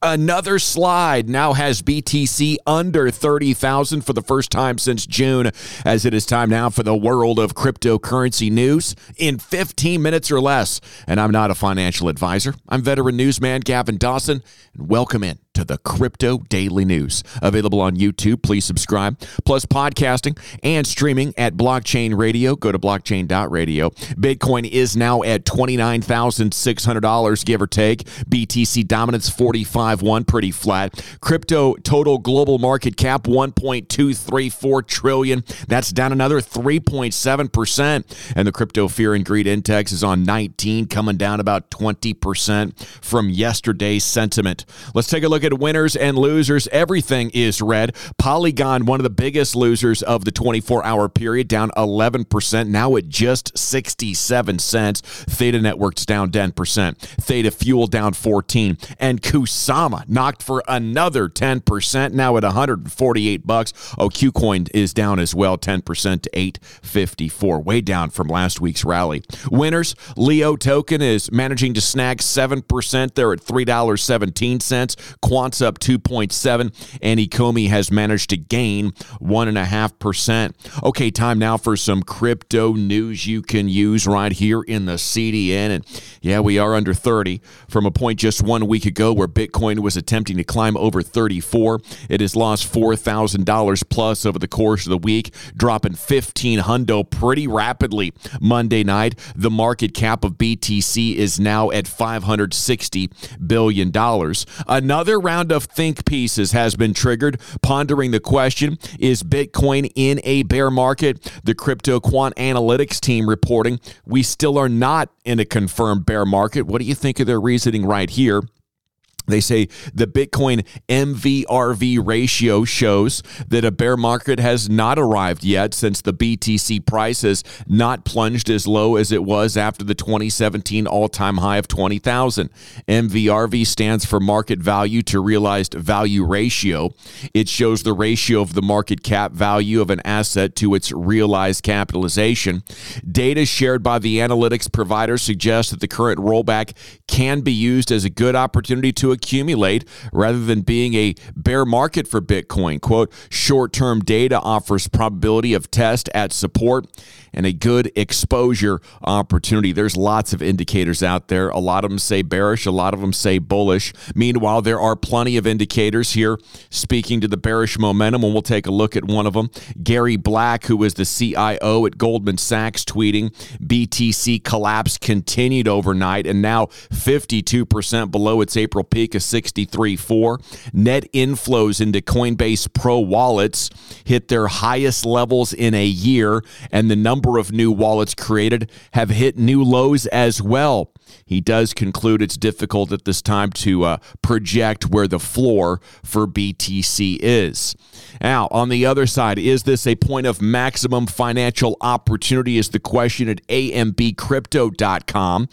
Another slide now has BTC under 30,000 for the first time since June, as it is time now for the world of cryptocurrency news in 15 minutes or less. And I'm not a financial advisor, I'm veteran newsman Gavin Dawson, and welcome in to the Crypto Daily News. Available on YouTube. Please subscribe. Plus podcasting and streaming at Blockchain Radio. Go to blockchain.radio. Bitcoin is now at $29,600, give or take. BTC dominance 45.1, pretty flat. Crypto total global market cap 1.234 trillion. That's down another 3.7%. And the crypto fear and greed index is on 19, coming down about 20% from yesterday's sentiment. Let's take a look at at winners and losers. Everything is red. Polygon, one of the biggest losers of the 24 hour period, down 11%, now at just 67 cents. Theta Networks down 10%. Theta Fuel down 14. And Kusama knocked for another 10%, now at 148 bucks. Oh, KuCoin is down as well, 10% to 854, way down from last week's rally. Winners, Leo token is managing to snag 7%. They're at $3.17. Quant's up 2.7, and Ecomi has managed to gain 1.5%. Okay, time now for some crypto news you can use right here in the CDN. And yeah, we are under 30 from a point just one week ago where Bitcoin was attempting to climb over 34. It has lost $4,000 plus over the course of the week, dropping 15 hundo pretty rapidly Monday night. The market cap of BTC is now at $560 billion. Another round of think pieces has been triggered, pondering the question Is Bitcoin in a bear market? The Crypto Quant Analytics team reporting we still are not in a confirmed bear market. What do you think of their reasoning right here? They say the Bitcoin MVRV ratio shows that a bear market has not arrived yet since the BTC price has not plunged as low as it was after the 2017 all time high of 20,000. MVRV stands for market value to realized value ratio. It shows the ratio of the market cap value of an asset to its realized capitalization. Data shared by the analytics provider suggests that the current rollback can be used as a good opportunity to accumulate rather than being a bear market for Bitcoin. Quote, short term data offers probability of test at support and a good exposure opportunity. There's lots of indicators out there. A lot of them say bearish, a lot of them say bullish. Meanwhile, there are plenty of indicators here speaking to the bearish momentum, and we'll take a look at one of them. Gary Black, who is the CIO at Goldman Sachs, tweeting BTC collapse continued overnight and now 52% below its April peak of 63.4. Net inflows into Coinbase Pro wallets hit their highest levels in a year, and the number of new wallets created have hit new lows as well. He does conclude it's difficult at this time to uh, project where the floor for BTC is. Now, on the other side, is this a point of maximum financial opportunity? Is the question at ambcrypto.com,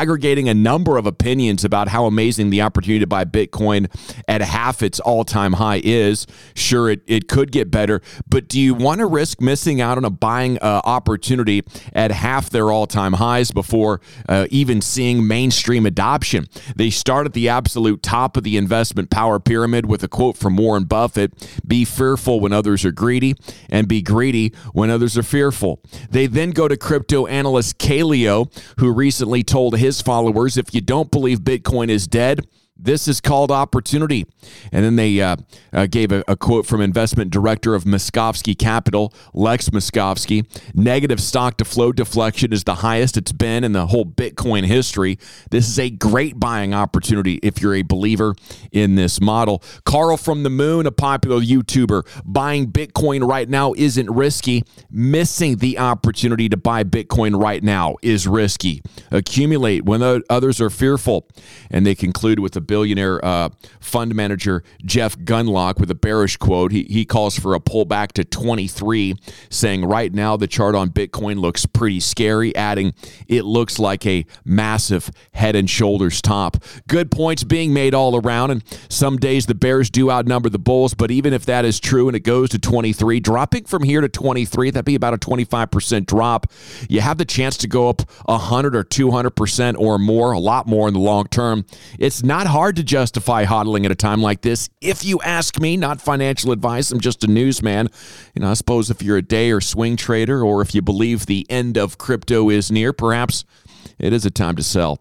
aggregating a number of opinions about how amazing the opportunity to buy Bitcoin at half its all time high is. Sure, it, it could get better, but do you want to risk missing out on a buying uh, opportunity at half their all time highs before uh, even seeing mainstream adoption? They start at the absolute top of the investment power pyramid with a quote from Warren Buffett Be fearful when others are greedy, and be greedy when others are fearful. They then go to crypto analyst Kaleo, who recently told his followers. If you don't believe Bitcoin is dead, this is called opportunity. And then they uh, uh, gave a, a, quote from investment director of Moskovski Capital, Lex Moskovski. Negative stock to flow deflection is the highest it's been in the whole Bitcoin history. This is a great buying opportunity if you're a believer in this model. Carl from the Moon, a popular YouTuber, buying Bitcoin right now isn't risky. Missing the opportunity to buy Bitcoin right now is risky. Accumulate when others are fearful. And they conclude with a billionaire uh, fund manager Jeff Gundlach with a bearish quote. He, he calls for a pullback to 23, saying right now the chart on Bitcoin looks pretty scary, adding it looks like a massive head and shoulders top. Good points being made all around, and some days the Bears do outnumber the Bulls, but even if that is true and it goes to 23, dropping from here to 23, that'd be about a 25% drop. You have the chance to go up 100 or 200% or more, a lot more in the long term. It's not hard hard to justify hodling at a time like this. If you ask me, not financial advice, I'm just a newsman. You know, I suppose if you're a day or swing trader, or if you believe the end of crypto is near, perhaps it is a time to sell.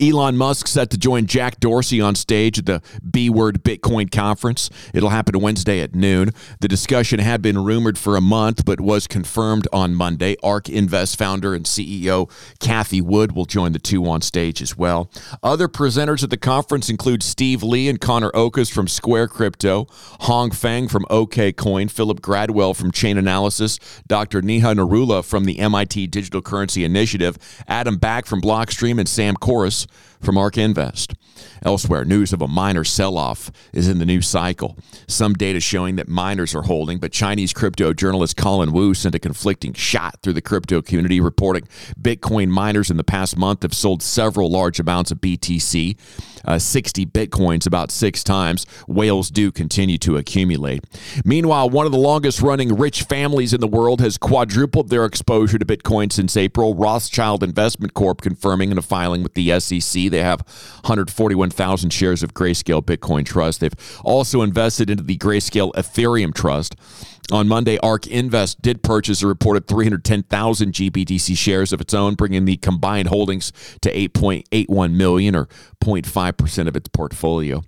Elon Musk set to join Jack Dorsey on stage at the B Word Bitcoin conference. It'll happen Wednesday at noon. The discussion had been rumored for a month, but was confirmed on Monday. ARK Invest founder and CEO Cathie Wood will join the two on stage as well. Other presenters at the conference include Steve Lee and Connor Okas from Square Crypto, Hong Fang from OKCoin, Philip Gradwell from Chainalysis, Dr. Neha Narula from the MIT Digital Currency Initiative, Adam Back from Blockstream, and Sam Corr from ARK Invest. Elsewhere, news of a miner sell off is in the news cycle. Some data showing that miners are holding, but Chinese crypto journalist Colin Wu sent a conflicting shot through the crypto community, reporting Bitcoin miners in the past month have sold several large amounts of BTC, uh, 60 Bitcoins about six times. Whales do continue to accumulate. Meanwhile, one of the longest running rich families in the world has quadrupled their exposure to Bitcoin since April. Rothschild Investment Corp confirming in a filing with the SEC they have 141 1,000 shares of Grayscale Bitcoin Trust. They've also invested into the Grayscale Ethereum Trust. On Monday, ARK Invest did purchase a reported 310,000 GBTC shares of its own, bringing the combined holdings to 8.81 million or 0.5% of its portfolio.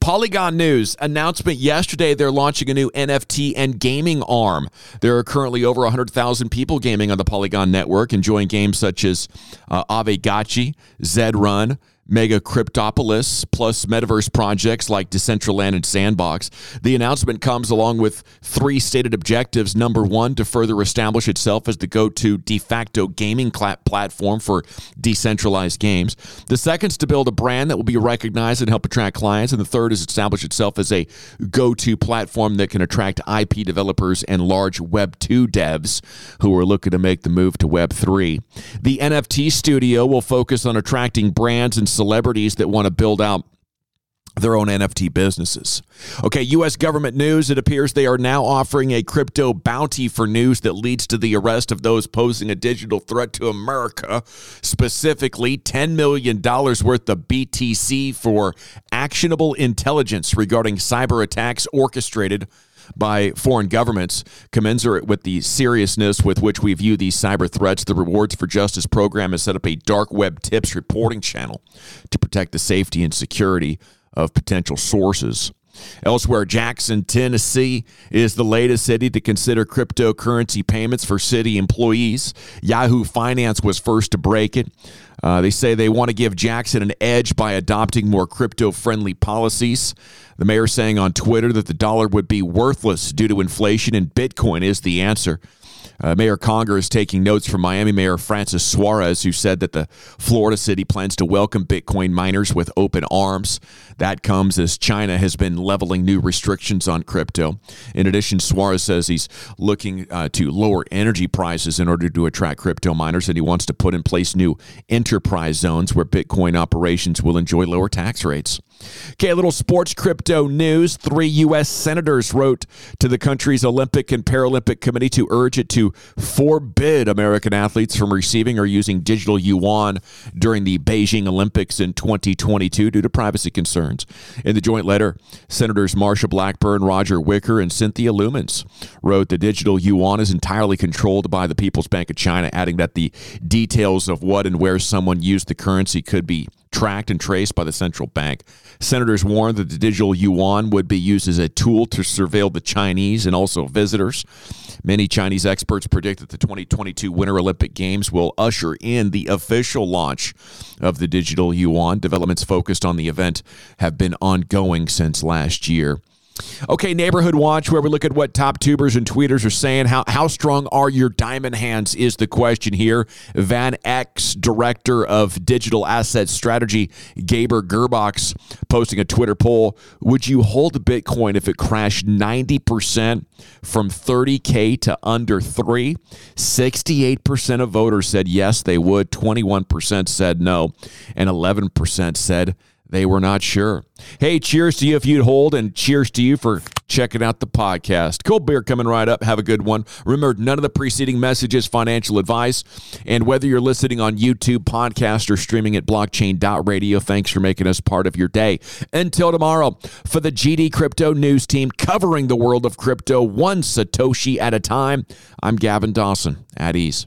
Polygon News announcement yesterday they're launching a new NFT and gaming arm. There are currently over 100,000 people gaming on the Polygon network, enjoying games such as uh, Aavegotchi, Zed Run, Mega Cryptopolis, plus metaverse projects like Decentraland and Sandbox. The announcement comes along with three stated objectives. Number one, to further establish itself as the go to de facto gaming platform for decentralized games. The second is to build a brand that will be recognized and help attract clients. And the third is establish itself as a go to platform that can attract IP developers and large Web 2 devs who are looking to make the move to Web 3. The NFT studio will focus on attracting brands and celebrities that want to build out their own NFT businesses. Okay, U.S. government news. It appears they are now offering a crypto bounty for news that leads to the arrest of those posing a digital threat to America, specifically $10 million worth of BTC for actionable intelligence regarding cyber attacks orchestrated by foreign governments, commensurate with the seriousness with which we view these cyber threats. The Rewards for Justice program has set up a dark web tips reporting channel to protect the safety and security of potential sources. Elsewhere, Jackson, Tennessee is the latest city to consider cryptocurrency payments for city employees. Yahoo Finance was first to break it. Uh, they say they want to give Jackson an edge by adopting more crypto friendly policies. The mayor saying on Twitter that the dollar would be worthless due to inflation and Bitcoin is the answer. Uh, Mayor Conger is taking notes from Miami Mayor Francis Suarez, who said that the Florida city plans to welcome Bitcoin miners with open arms. That comes as China has been leveling new restrictions on crypto. In addition, Suarez says he's looking uh, to lower energy prices in order to attract crypto miners, and he wants to put in place new enterprise zones where Bitcoin operations will enjoy lower tax rates. Okay, a little sports crypto news. Three U.S. senators wrote to the country's Olympic and Paralympic Committee to urge it to forbid American athletes from receiving or using digital yuan during the Beijing Olympics in 2022 due to privacy concerns. In the joint letter, Senators Marsha Blackburn, Roger Wicker, and Cynthia Lummis wrote the digital yuan is entirely controlled by the People's Bank of China, adding that the details of what and where someone used the currency could be tracked and traced by the central bank. Senators warned that the digital yuan would be used as a tool to surveil the Chinese and also visitors. Many Chinese experts predict that the 2022 Winter Olympic Games will usher in the official launch of the digital yuan. Developments focused on the event have been ongoing since last year. Okay, Neighborhood Watch, where we look at what top tubers and tweeters are saying. How, how strong are your diamond hands is the question here. Van Eck's director of digital asset strategy, Gabor Gurbacs, posting a Twitter poll. Would you hold Bitcoin if it crashed 90% from 30K to under three? 68% of voters said yes, they would. 21% said no. And 11% said they were not sure. Hey, cheers to you if you'd hold, and cheers to you for checking out the podcast. Cold beer coming right up. Have a good one. Remember, none of the preceding messages financial advice. And whether you're listening on YouTube, podcast, or streaming at blockchain.radio, thanks for making us part of your day. Until tomorrow, for the GD Crypto News team covering the world of crypto one Satoshi at a time, I'm Gavin Dawson. At ease.